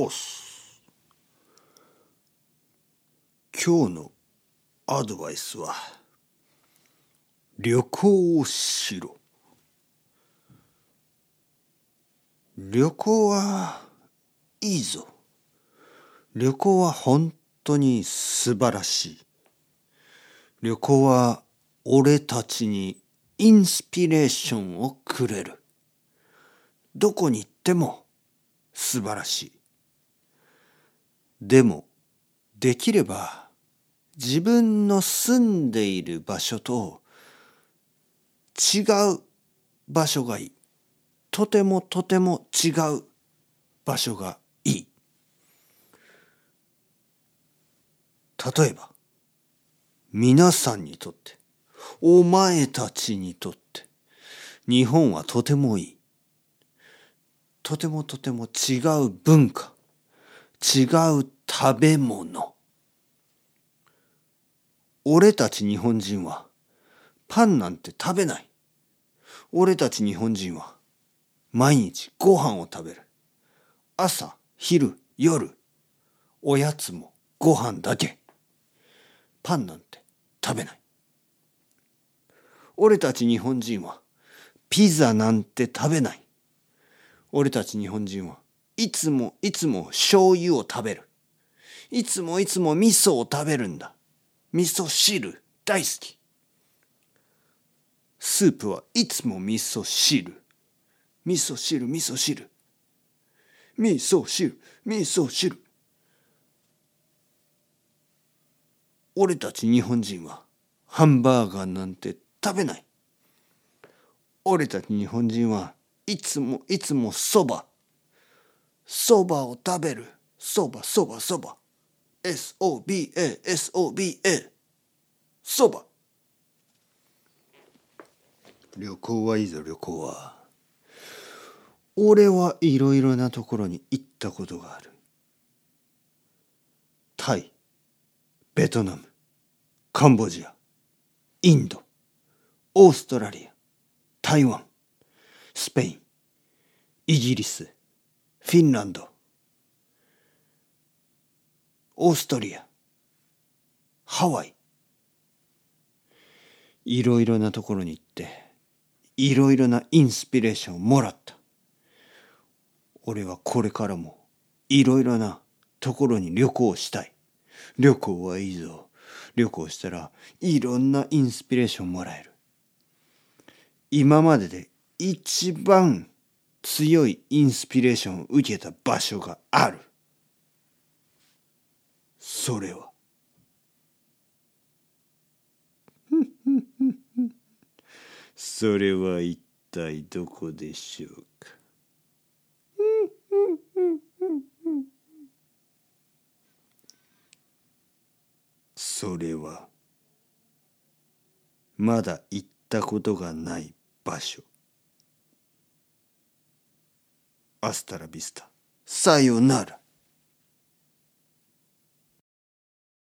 おす。今日のアドバイスは旅行をしろ。旅行はいいぞ。旅行は本当に素晴らしい。旅行は俺たちにインスピレーションをくれる。どこに行っても素晴らしい。でもできれば自分の住んでいる場所と違う場所がいい。とてもとても違う場所がいい。例えば皆さんにとってお前たちにとって日本はとてもいい。とてもとても違う文化。違う食べ物。俺たち日本人はパンなんて食べない。俺たち日本人は毎日ご飯を食べる。朝昼夜。おやつもご飯だけ。パンなんて食べない。俺たち日本人はピザなんて食べない。俺たち日本人はいつもいつも醤油を食べる。いつもいつも味噌を食べるんだ。味噌汁大好き。スープはいつも味噌汁。味噌汁、味噌汁。味噌汁、味噌汁。俺たち日本人はハンバーガーなんて食べない。俺たち日本人はいつもいつもそばそばを食べる。そばそばそば。SOBA SOBA そば。旅行はいいぞ旅行は。俺はいろいろなところに行ったことがある。タイベトナムカンボジアインドオーストラリア台湾スペイン、イギリス、フィンランド、オーストリア、ハワイ。いろいろなところに行って、いろいろなインスピレーションをもらった。俺はこれからもいろいろなところに旅行したい。旅行はいいぞ。旅行したらいろんなインスピレーションもらえる。今までで一番強いインスピレーションを受けた場所がある。それは。それは一体どこでしょうか？それはまだ行ったことがない場所。アスタラビスタ。さよなら。